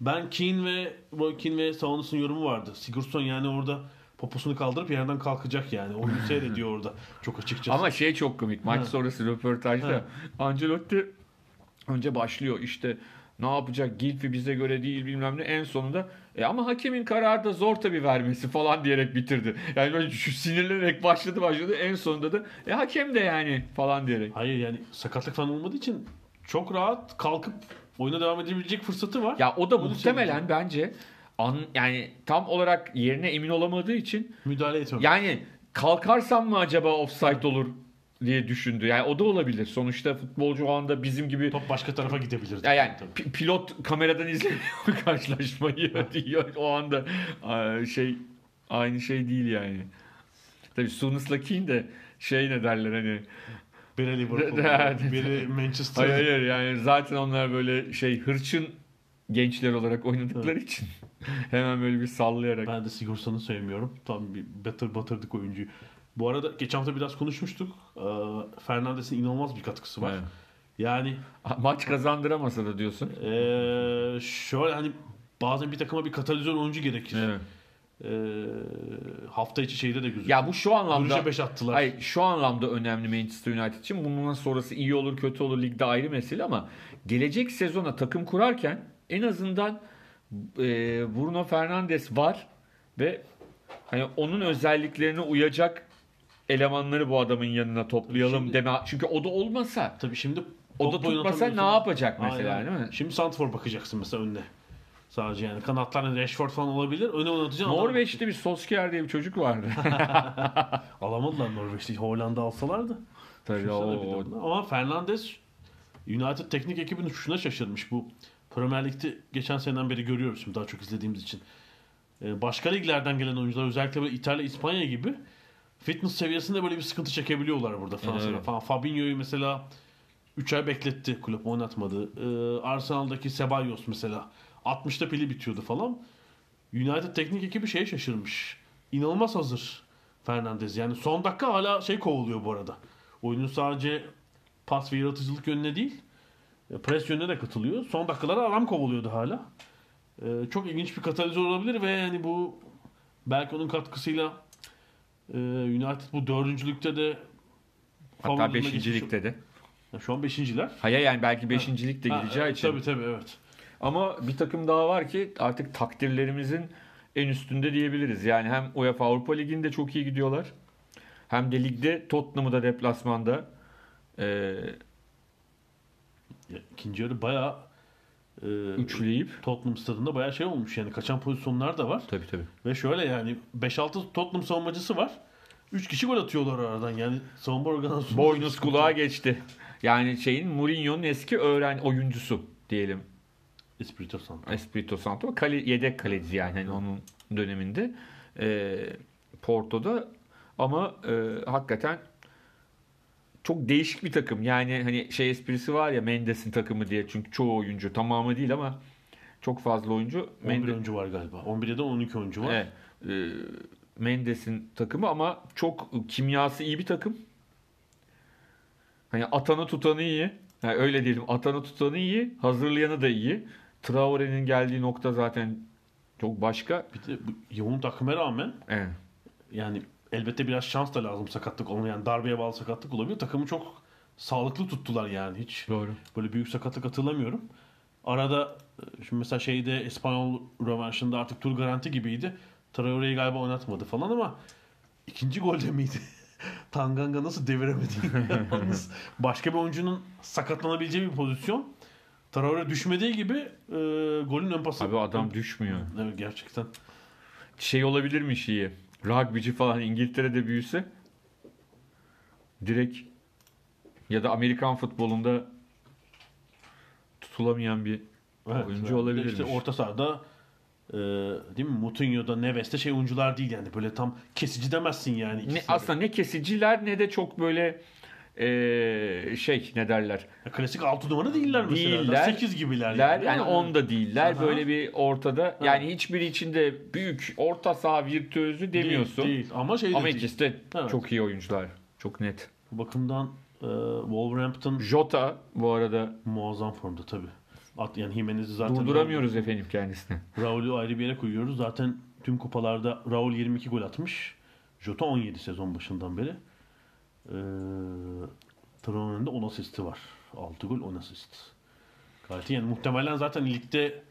Ben Keane ve Keane ve Saunus'un yorumu vardı. Sigurdsson yani orada poposunu kaldırıp yerden kalkacak yani. Oyunu seyrediyor orada. Çok açıkçası. Ama şey çok komik. Maç Ha. sonrası röportajda Ha. Ancelotti önce başlıyor işte ne yapacak Gilfi bize göre değil bilmem ne en sonunda e ama hakemin kararı da zor tabii vermesi falan diyerek bitirdi. Yani böyle şu sinirlenerek başladı başladı en sonunda da e hakem de yani falan diyerek. Hayır yani sakatlık falan olmadığı için çok rahat kalkıp oyuna devam edebilecek fırsatı var. Ya o da Onu muhtemelen bence an, yani tam olarak yerine emin olamadığı için müdahale etmem. yani kalkarsam mı acaba offside olur diye düşündü. Yani o da olabilir. Sonuçta futbolcu o anda bizim gibi Top başka tarafa gidebilirdi. Ya yani pi- pilot kameradan izlemiyor [laughs] karşılaşmayı diyor o anda şey aynı şey değil yani. Tabii Sunus'la Keane de şey ne derler hani Biri Liverpool, biri Manchester. hayır hayır yani zaten onlar böyle şey hırçın gençler olarak oynadıkları için [laughs] hemen böyle bir sallayarak. Ben de Sigurdsson'u sevmiyorum. Tam bir batır batırdık oyuncuyu. Bu arada geçen hafta biraz konuşmuştuk. Ee, Fernandes'in inanılmaz bir katkısı var. Evet. Yani Maç kazandıramasa da diyorsun. ee, şöyle hani bazen bir takıma bir katalizör oyuncu gerekir. Evet. Ee, hafta içi şeyde de gözüküyor. Ya bu şu anlamda 5 attılar. Hayır, şu anlamda önemli Manchester United için. Bundan sonrası iyi olur kötü olur ligde ayrı mesele ama gelecek sezona takım kurarken en azından e, Bruno Fernandes var ve hani onun özelliklerine uyacak elemanları bu adamın yanına toplayalım Şimdi- deme. Çünkü o da olmasa Tabii şimdi o da tutmasa ne yapacak mesela Aynen. değil mi? Şimdi Santfor bakacaksın mesela önüne. Sadece yani kanatlarına Rashford falan olabilir. Öne oynatacaksın. Norveç'te bir Solskjaer diye bir çocuk vardı. [laughs] Alamadılar Norveç'i. Hollanda alsalardı. Tabii o, o-. Ama Fernandes United teknik ekibinin şuna şaşırmış. Bu Premier Lig'de geçen seneden beri görüyoruz şimdi daha çok izlediğimiz için. Ee, Başka liglerden gelen oyuncular özellikle böyle İtalya, İspanya gibi fitness seviyesinde böyle bir sıkıntı çekebiliyorlar burada Fransa'da Evet. falan. Fabinho'yu mesela 3 ay bekletti kulüp oynatmadı. Ee, Arsenal'daki Ceballos mesela 60'ta pili bitiyordu falan. United teknik ekibi şeye şaşırmış. İnanılmaz hazır. Fernandez. Yani son dakika hala şey kovuluyor bu arada. Oyunun sadece pas ve yaratıcılık yönüne değil, e, pres yönüne de katılıyor. Son dakikalara adam kovuluyordu hala. E, çok ilginç bir katalizör olabilir ve yani bu belki onun katkısıyla e, United bu dördüncülükte de Hatta beşincilikte de. geçmiş- Şu an beşinciler. Hayır yani belki beşincilik de Ha, gideceği evet, için. Tabii tabii evet. Ama bir takım daha var ki artık takdirlerimizin en üstünde diyebiliriz. Yani hem UEFA Avrupa Ligi'nde çok iyi gidiyorlar. Hem de ligde Tottenham'ı da deplasmanda e, Ya, İkinci yarı bayağı e, üçleyip Tottenham stadında bayağı şey olmuş yani kaçan pozisyonlar da var. tabii tabii. Ve şöyle yani 5-6 Tottenham savunmacısı var. 3 kişi gol atıyorlar aradan yani savunma organizasyonu. Boynuz kulağa geçti. Yani şeyin Mourinho'nun eski öğren oyuncusu diyelim. Espirito Santo. Espirito Santo kale, yedek kaleci yani hani onun döneminde e, Porto'da ama e, hakikaten çok değişik bir takım. Yani hani şey esprisi var ya Mendes'in takımı diye çünkü çoğu oyuncu tamamı değil ama çok fazla oyuncu 11 Mendes, oyuncu var galiba. 11'de 12 oyuncu var. evet, e, Mendes'in takımı ama çok kimyası iyi bir takım. Hani atanı tutanı iyi. Yani öyle diyelim. Atanı tutanı iyi. Hazırlayanı da iyi. Traore'nin geldiği nokta zaten çok başka. Bir de bu yoğun takıma rağmen Evet. yani elbette biraz şans da lazım sakatlık olmayan yani darbeye bağlı sakatlık olabilir. Takımı çok sağlıklı tuttular yani hiç. Doğru. Böyle büyük sakatlık hatırlamıyorum. Arada e, şimdi mesela şeyde İspanyol rövanşında artık tur garanti gibiydi. Traore'yi galiba oynatmadı falan ama ikinci golde miydi? [laughs] Tanganga nasıl deviremedi? [laughs] Yalnız başka bir oyuncunun sakatlanabileceği bir pozisyon. Traore düşmediği gibi e, golün ön pası. Abi adam düşmüyor. Evet gerçekten. Şey olabilir mi şeyi? Rugbyci falan İngiltere'de büyüse direkt ya da Amerikan futbolunda tutulamayan bir oyuncu yani olabilirmiş. İşte orta sahada e, değil mi? Moutinho'da, Neves'te şey oyuncular değil yani. Böyle tam kesici demezsin yani. ne, aslında ne kesiciler ne de çok böyle eee, şey ne derler. Ya klasik 6 numara değiller mesela. Değiller. 8 gibiler Yani, yani. yani onda değiller. Aha. Böyle bir ortada. Yani hiçbiri içinde büyük orta saha virtüözü Değil, demiyorsun. Değil, Ama şey de Ama değil. ikisi de Evet. çok iyi oyuncular. Çok net. Bu bakımdan e, Wolverhampton Jota bu arada muazzam formda tabii. At, yani Jimenez'i zaten durduramıyoruz efendim kendisini. [laughs] Raul'ü ayrı bir yere koyuyoruz. Zaten tüm kupalarda Raul 22 gol atmış. Jota 17 sezon başından beri. Ee, Traore'nin de 10 asisti var. 6 gol 10 asist. İyi. Yani muhtemelen zaten ligde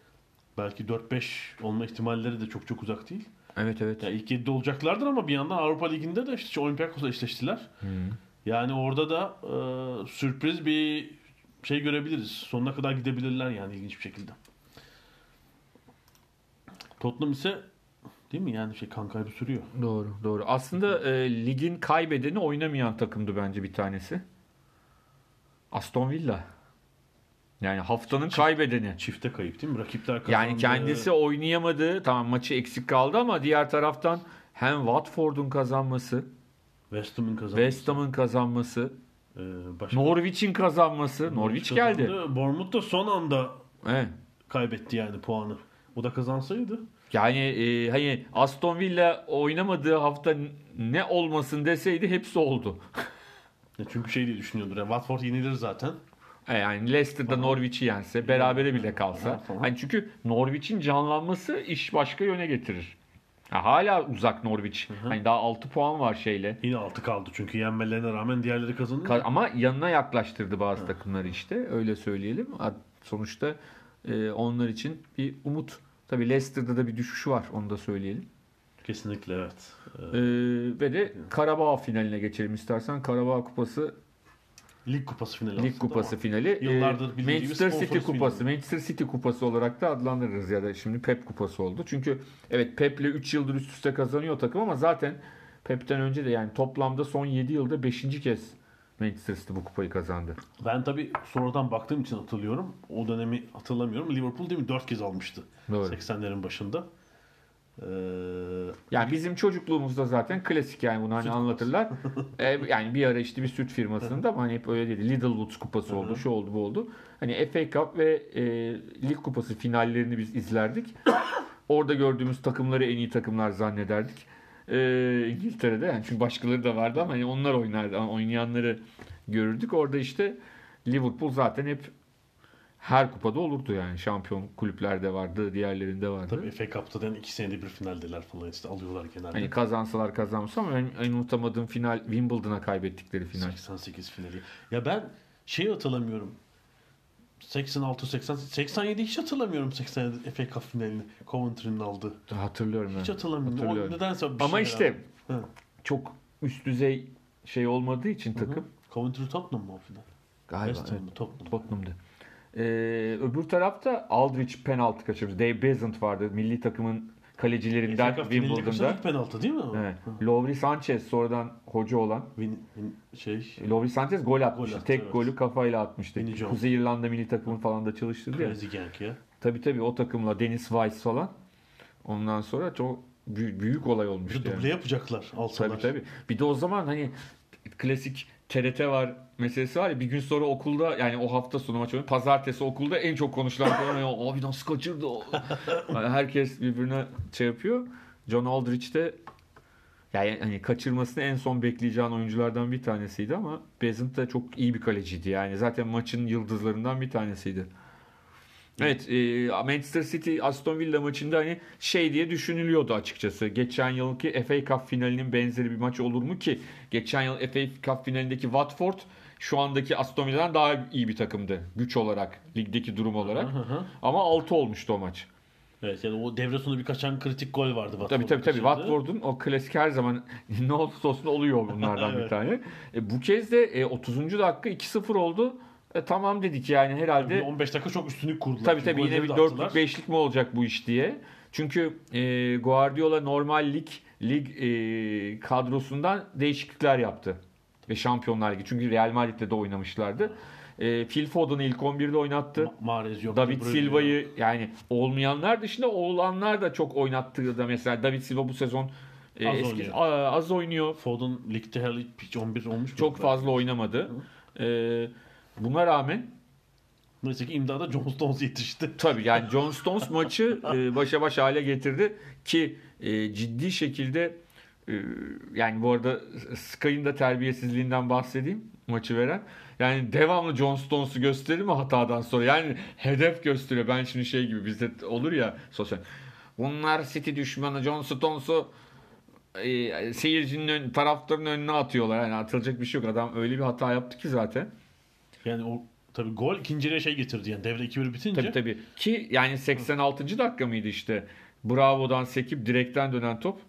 belki 4-5 olma ihtimalleri de çok çok uzak değil. Evet evet. Ya ilk 7'de olacaklardır ama bir yandan Avrupa Ligi'nde de işte Olympiakos'la eşleştiler. Yani orada da e, sürpriz bir şey görebiliriz. Sonuna kadar gidebilirler yani ilginç bir şekilde. Tottenham ise değil mi yani şey kan kaybı sürüyor. Doğru doğru. Aslında e, ligin kaybedeni oynamayan takımdı bence bir tanesi. Aston Villa. Yani haftanın kaybedeni. Çifte kayıp değil mi? Rakipler kazandı. Yani kendisi oynayamadı. Tamam maçı eksik kaldı ama diğer taraftan hem Watford'un kazanması, West Ham'ın kazandı. West Ham'ın kazanması, Ee, başka- Norwich'in kazanması. Norwich geldi. kazandı. Bournemouth da son anda Evet. kaybetti yani puanı. O da kazansaydı. Yani e, hani Aston Villa oynamadığı hafta ne olmasın deseydi hepsi oldu. [laughs] Ya çünkü şey diye düşünüyordur. Yani Watford yenilir zaten. E, Yani Leicester'da Norwich'i yense, berabere bile kalsa. Hani çünkü Norwich'in canlanması iş başka yöne getirir. Ha, hala uzak Norwich. Hani daha 6 puan var şeyle. Yine 6 kaldı çünkü yenmelerine rağmen diğerleri kazandı. Ka- Ama yanına yaklaştırdı bazı takımları işte. Öyle söyleyelim. Sonuçta e, onlar için bir umut. Tabii Leicester'da da bir düşüş var. Onu da söyleyelim. Kesinlikle evet. Ee, ve de Karabağ finaline geçelim istersen. Karabağ Kupası Lig kupası finali Lig Kupası finali. Yıllardır Ee, bildiğimiz Manchester City sponsorsuz Kupası. finali. Manchester City Kupası olarak da adlandırırız ya da şimdi Pep Kupası oldu. Çünkü evet Pep'le 3 yıldır üst üste kazanıyor takım ama zaten Pep'ten önce de yani toplamda son 7 yılda 5. kez Manchester City bu kupayı kazandı. Ben tabii sonradan baktığım için hatırlıyorum. O dönemi hatırlamıyorum. Liverpool değil mi? 4 kez almıştı. Doğru. 80'lerin başında. Ee, Yani bizim çocukluğumuzda zaten klasik yani bunu hani anlatırlar. Ee, yani bir ara işte bir süt firmasında ama hani hep öyle değil. Littlewoods kupası oldu, şu oldu, bu oldu. Hani FA Cup ve e, Lig Kupası finallerini biz izlerdik. [coughs] Orada gördüğümüz takımları en iyi takımlar zannederdik. Ee, İngiltere'de yani çünkü başkaları da vardı ama hani onlar oynardı. Ama oynayanları görürdük. Orada işte Liverpool zaten hep her kupada olurdu yani. Şampiyon kulüplerde vardı, diğerlerinde vardı. Tabii FA Cup'ta da iki senede bir finaldeler falan işte alıyorlar genelde. Hani kazansalar kazanmışsa ama en, en unutamadığım final Wimbledon'a kaybettikleri final. 88 finali. Ya ben şey hatırlamıyorum. 86 80 87 hiç hatırlamıyorum 87 FA Cup finalini Coventry'nin aldığı. Hatırlıyorum ben. Hiç hatırlamıyorum. Hatırlıyorum. O nedense bir Ama şeyler işte. Hı. çok üst düzey şey olmadığı için takım Coventry Tottenham mı o final? galiba West evet, Tottenham? Tottenham'dı. Ee, öbür tarafta Aldrich penaltı kaçırmış. Dave Bezant vardı. Milli takımın kalecilerinden kaçan Wimbledon'da. ilk penaltı değil mi? Evet. Lovri Sanchez sonradan hoca olan. Win, win, şey Lovri Sanchez gol atmıştı. attı, Tek evet. golü kafayla atmıştı. Kuzey İrlanda milli takımı falan da çalıştırdı ya. Crazy ya. Tabii tabii o takımla Dennis Weiss falan. Ondan sonra çok büyük, büyük olay Bir olmuştu. de yani. duble yapacaklar alsalar. Tabii tabii. Bir de o zaman hani klasik TRT var meselesi var ya bir gün sonra okulda yani o hafta sonu maç oynuyor. Pazartesi okulda en çok konuşulan konu ya abi nasıl kaçırdı o. Yani herkes birbirine şey yapıyor. John Aldrich de yani hani kaçırmasını en son bekleyeceğin oyunculardan bir tanesiydi ama Bezant da çok iyi bir kaleciydi. Yani zaten maçın yıldızlarından bir tanesiydi. Evet, e, Manchester City Aston Villa maçında hani şey diye düşünülüyordu açıkçası. Geçen yılki FA Cup finalinin benzeri bir maç olur mu ki? Geçen yıl FA Cup finalindeki Watford şu andaki Aston Villa'dan daha iyi bir takımdı güç olarak, ligdeki durum olarak. Hı hı. Ama 6 olmuştu o maç. Evet yani o devre sonu bir kaçan kritik gol vardı Tabii Watford'un tabii tabii. kaçırdığı. Watford'un o klasik her zaman [laughs] ne olursa olsun oluyor bunlardan bir [laughs] Evet. tane. E, bu kez de e, 30. dakika 2-0 oldu. E, tamam dedik yani herhalde. Bir 15 dakika çok üstünlük kurdular. Tabii tabii yine bir golleri de attılar. dörtlük beşlik mi olacak bu iş diye. Çünkü e, Guardiola normal lig lig e, kadrosundan değişiklikler yaptı. Ve Şampiyonlar Ligi. Çünkü Real Madrid'de de oynamışlardı. E, Phil Foden'ı ilk 11'de oynattı. Ma- Mahrez yok. David Silva'yı yani olmayanlar dışında olanlar da çok oynattığı da mesela David Silva bu sezon e, Az eski- oynuyor. a- az oynuyor. Foden ligde hiç 11 olmuş mu? Çok fazla oynamadı. E, buna rağmen Neyse ki imdada John Stones yetişti. [laughs] Tabii yani John Stones maçı e, başa baş hale getirdi ki e, ciddi şekilde e, yani bu arada Sky'ın da terbiyesizliğinden bahsedeyim maçı veren. Yani devamlı John Stones'u gösterir mi hatadan sonra? Yani hedef gösteriyor. Ben şimdi şey gibi bizde olur ya sosyal. Bunlar City düşmanı John Stones'u e, seyircinin ön, taraftarın önüne atıyorlar. Yani atılacak bir şey yok. Adam öyle bir hata yaptı ki zaten. Yani o tabii gol ikinciye şey getirdi yani devre 2-1 bitince. Tabii tabii. Ki yani 86. dakika mıydı işte. Bravo'dan sekip direkten dönen top.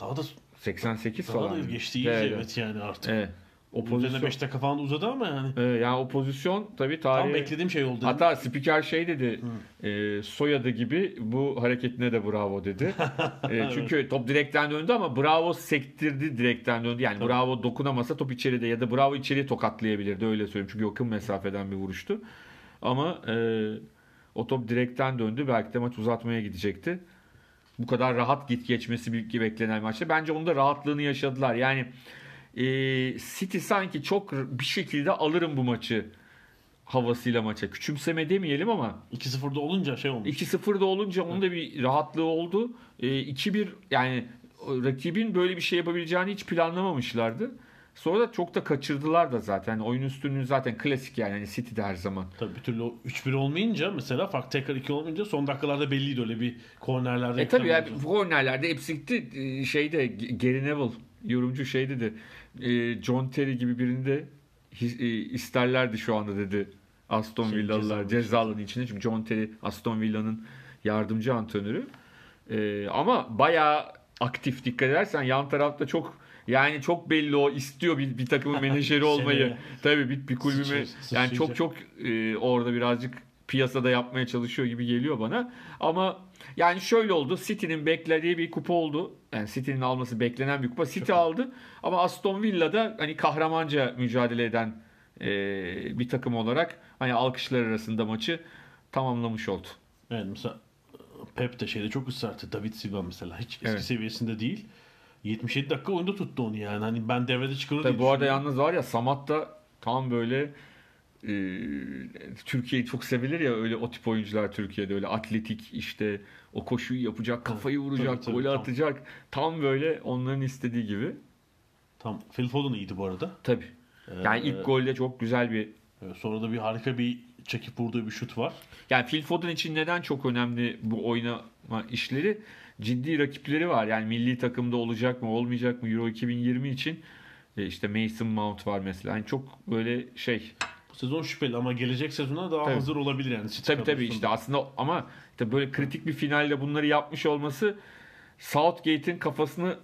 Daha da 88 daha falan. da geçti iyice evet, yani artık. Evet. O pozisyon. 5 dakika falan uzadı ama yani. Evet, yani o pozisyon tabii Tam tarihe... beklediğim şey oldu. Hatta spiker şey dedi. E, soyadı gibi bu hareketine de bravo dedi. [laughs] E, çünkü top direkten döndü ama bravo sektirdi direkten döndü. Yani Tabii. bravo dokunamasa top içeride ya da bravo içeriye tokatlayabilirdi öyle söyleyeyim. Çünkü yakın mesafeden bir vuruştu. Ama e, o top direkten döndü. Belki de maç uzatmaya gidecekti. Bu kadar rahat git geçmesi bir beklenen maçta. Bence onun da rahatlığını yaşadılar. Yani e, City sanki çok bir şekilde alırım bu maçı havasıyla maça. Küçümseme demeyelim ama 2-0'da olunca şey olmuş. 2-0'da olunca onun da bir rahatlığı oldu. E, 2-1 yani rakibin böyle bir şey yapabileceğini hiç planlamamışlardı. Sonra da çok da kaçırdılar da zaten. Oyun üstünlüğü zaten klasik yani. yani City'de her zaman. Tabii bir türlü o 3-1 olmayınca mesela fark tekrar 2 olmayınca son dakikalarda belliydi öyle bir kornerlerde. E tabii yani kornerlerde hepsi gitti. E, Şeyde Gary Neville yorumcu şey dedi. E, John Terry gibi birini de e, isterlerdi şu anda dedi. Aston Şey, Villalılar cezalının içinde. Çünkü John Terry Aston Villa'nın yardımcı antrenörü. E, ama bayağı aktif dikkat edersen yan tarafta çok yani çok belli o istiyor bir, bir takımın [laughs] menajeri olmayı. Tabii bir, bir kulübüme yani çok çok e, orada birazcık piyasada yapmaya çalışıyor gibi geliyor bana. Ama yani şöyle oldu. City'nin beklediği bir kupa oldu. Yani City'nin alması beklenen bir kupa. City aldı. Ama Aston Villa'da hani kahramanca mücadele eden e, bir takım olarak hani alkışlar arasında maçı tamamlamış oldu. Evet mesela Pep de şeyde çok ısrar etti. David Silva mesela hiç eski Evet. seviyesinde değil. 77 dakika oyunda tuttu onu yani. Hani ben devrede çıkarır Tabii bu arada yalnız var ya Samat da tam böyle e, Türkiye çok sevilir ya öyle o tip oyuncular Türkiye'de öyle atletik işte o koşuyu yapacak, kafayı vuracak, golü atacak. Tam böyle onların istediği gibi. Tam Phil Foden iyiydi bu arada. Tabii. Yani Ee, ilk golde çok güzel bir Sonra da bir harika bir çekip vurduğu bir şut var. Yani Phil Foden için neden çok önemli bu oynama işleri? Ciddi rakipleri var. Yani milli takımda olacak mı, olmayacak mı? Euro 2020 için e, işte Mason Mount var mesela. Yani çok böyle şey. Bu sezon şüpheli ama gelecek sezona daha Tabii. hazır olabilir yani. Tabii tabii kadrosunda. işte aslında ama işte böyle kritik bir finalde bunları yapmış olması Southgate'in kafasını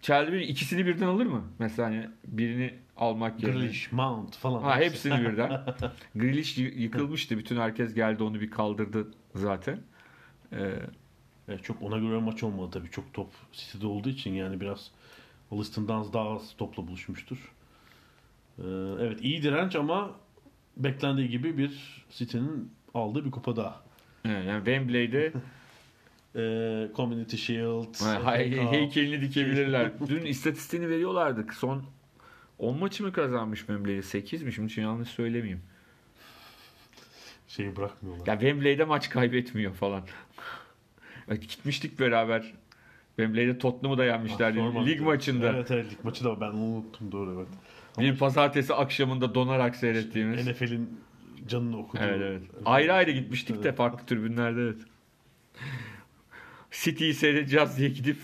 çeldi bir ikisini birden alır mı? Mesela hani birini almak yerine. Grealish, Mount falan. Ha hepsini birden. [laughs] Grealish yıkılmıştı. Bütün herkes geldi onu bir kaldırdı zaten. Ee, Evet, çok ona göre maç olmadı tabii. Çok top City'de olduğu için yani biraz alıştığından daha az topla buluşmuştur. Ee, evet iyi direnç ama beklendiği gibi bir City'nin aldığı bir kupa daha. Yani Wembley'de [laughs] Ee, Community Shield, Cup. heykelini dikebilirler. Dün istatistiğini veriyorlardı. Son 10 maçı mı kazanmış Wembley'de? 8 mi? Şimdi yanlış söylemeyeyim. şeyi bırakmıyorlar. Ya Wembley'de maç kaybetmiyor falan. [laughs] Gitmiştik beraber. Wembley'de Tottenham'ı da yenmişlerdi. Ah. Lig maçında. Evet evet lig maçı da ben unuttum doğru evet. Bir pazartesi akşamında donarak seyrettiğimiz. NFL'in canını okudu. Evet evet. Ayrı ayrı gitmiştik de farklı tribünlerde evet. City'yi seyredeceğiz diye gidip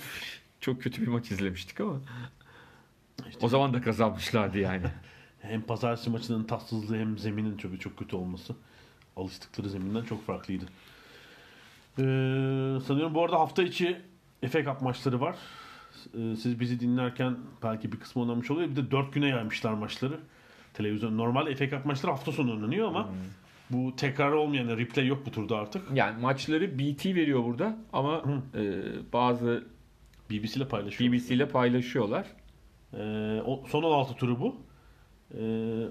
çok kötü bir maç izlemiştik ama. O zaman da kazanmışlardı yani. [laughs] Hem pazartesi maçının tatsızlığı hem zeminin çok çok kötü olması. Alıştıkları zeminden çok farklıydı. Ee, sanıyorum bu arada hafta içi FA Cup maçları var. Ee, siz bizi dinlerken belki bir kısmı oynamış oluyor. Bir de 4 güne yaymışlar maçları. Televizyon normal FA Cup maçları hafta sonu oynanıyor ama bu tekrar olmayan replay yok bu turda artık. Yani maçları BT veriyor burada ama e, bazı BBC ile paylaşıyor. BBC ile paylaşıyorlar. Ee, o, son 16 turu bu. Ee,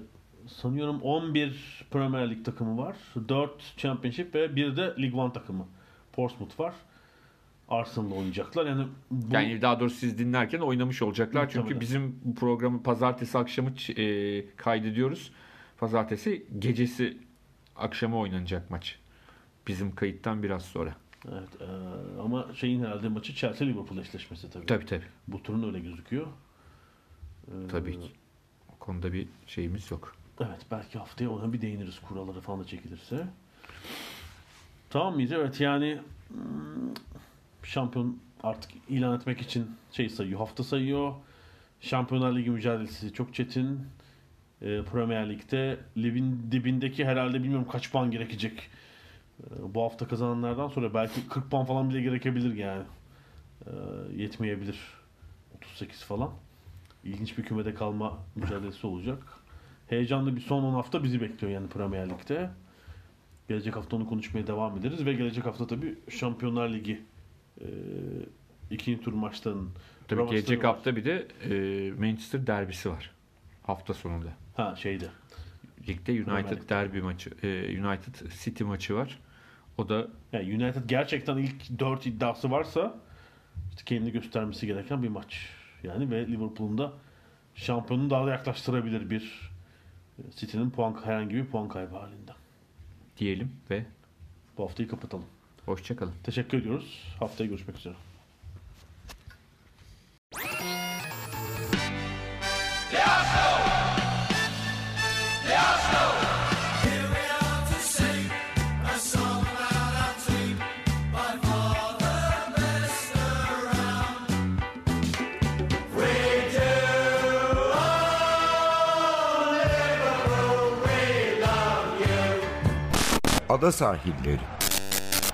sanıyorum 11 Premier Lig takımı var. 4 Championship ve bir de League One takımı. Portsmouth var. Arsenal'la oynayacaklar. Yani bu Yani daha doğrusu siz dinlerken oynamış olacaklar. Çünkü Muhtemelen. bizim bu programı pazartesi akşamı e, kaydediyoruz. Pazartesi gecesi akşamı oynanacak maç. Bizim kayıttan biraz sonra. evet, e, ama şeyin herhalde maçı Chelsea Liverpool eşleşmesi tabii. Tabii tabii. Bu turun öyle gözüküyor. Ee, Tabii ki. O konuda bir şeyimiz yok. Evet belki haftaya ona bir değiniriz kuralları falan da çekilirse. Tamam mıyız? Evet yani hmm, şampiyon artık ilan etmek için şey sayıyor. Hafta sayıyor. Şampiyonlar Ligi mücadelesi çok çetin. Ee, Premier Lig'de ligin dibindeki herhalde bilmiyorum kaç puan gerekecek. Ee, bu hafta kazananlardan sonra belki 40 puan falan bile gerekebilir yani. Ee, yetmeyebilir. 38 falan. İlginç bir kümede kalma mücadelesi olacak. Heyecanlı bir son 10 hafta bizi bekliyor yani Premier Lig'de. Gelecek hafta onu konuşmaya devam ederiz ve gelecek hafta tabii Şampiyonlar Ligi e, ikinci tur maçlarının Tabii Ramaçları gelecek var. hafta bir de e, Manchester derbisi var. Hafta sonunda. ha şeyde Ligde United Premier derbi maçı, e, United City maçı var. O da yani United gerçekten ilk 4 iddiası varsa işte kendini göstermesi gereken bir maç. Yani ve Liverpool'un da şampiyonunu daha da yaklaştırabilir bir e, City'nin puan herhangi bir puan kaybı halinde. diyelim ve Bu haftayı kapatalım. Hoşçakalın. Teşekkür ediyoruz. Haftaya görüşmek üzere. Ada sahilleri.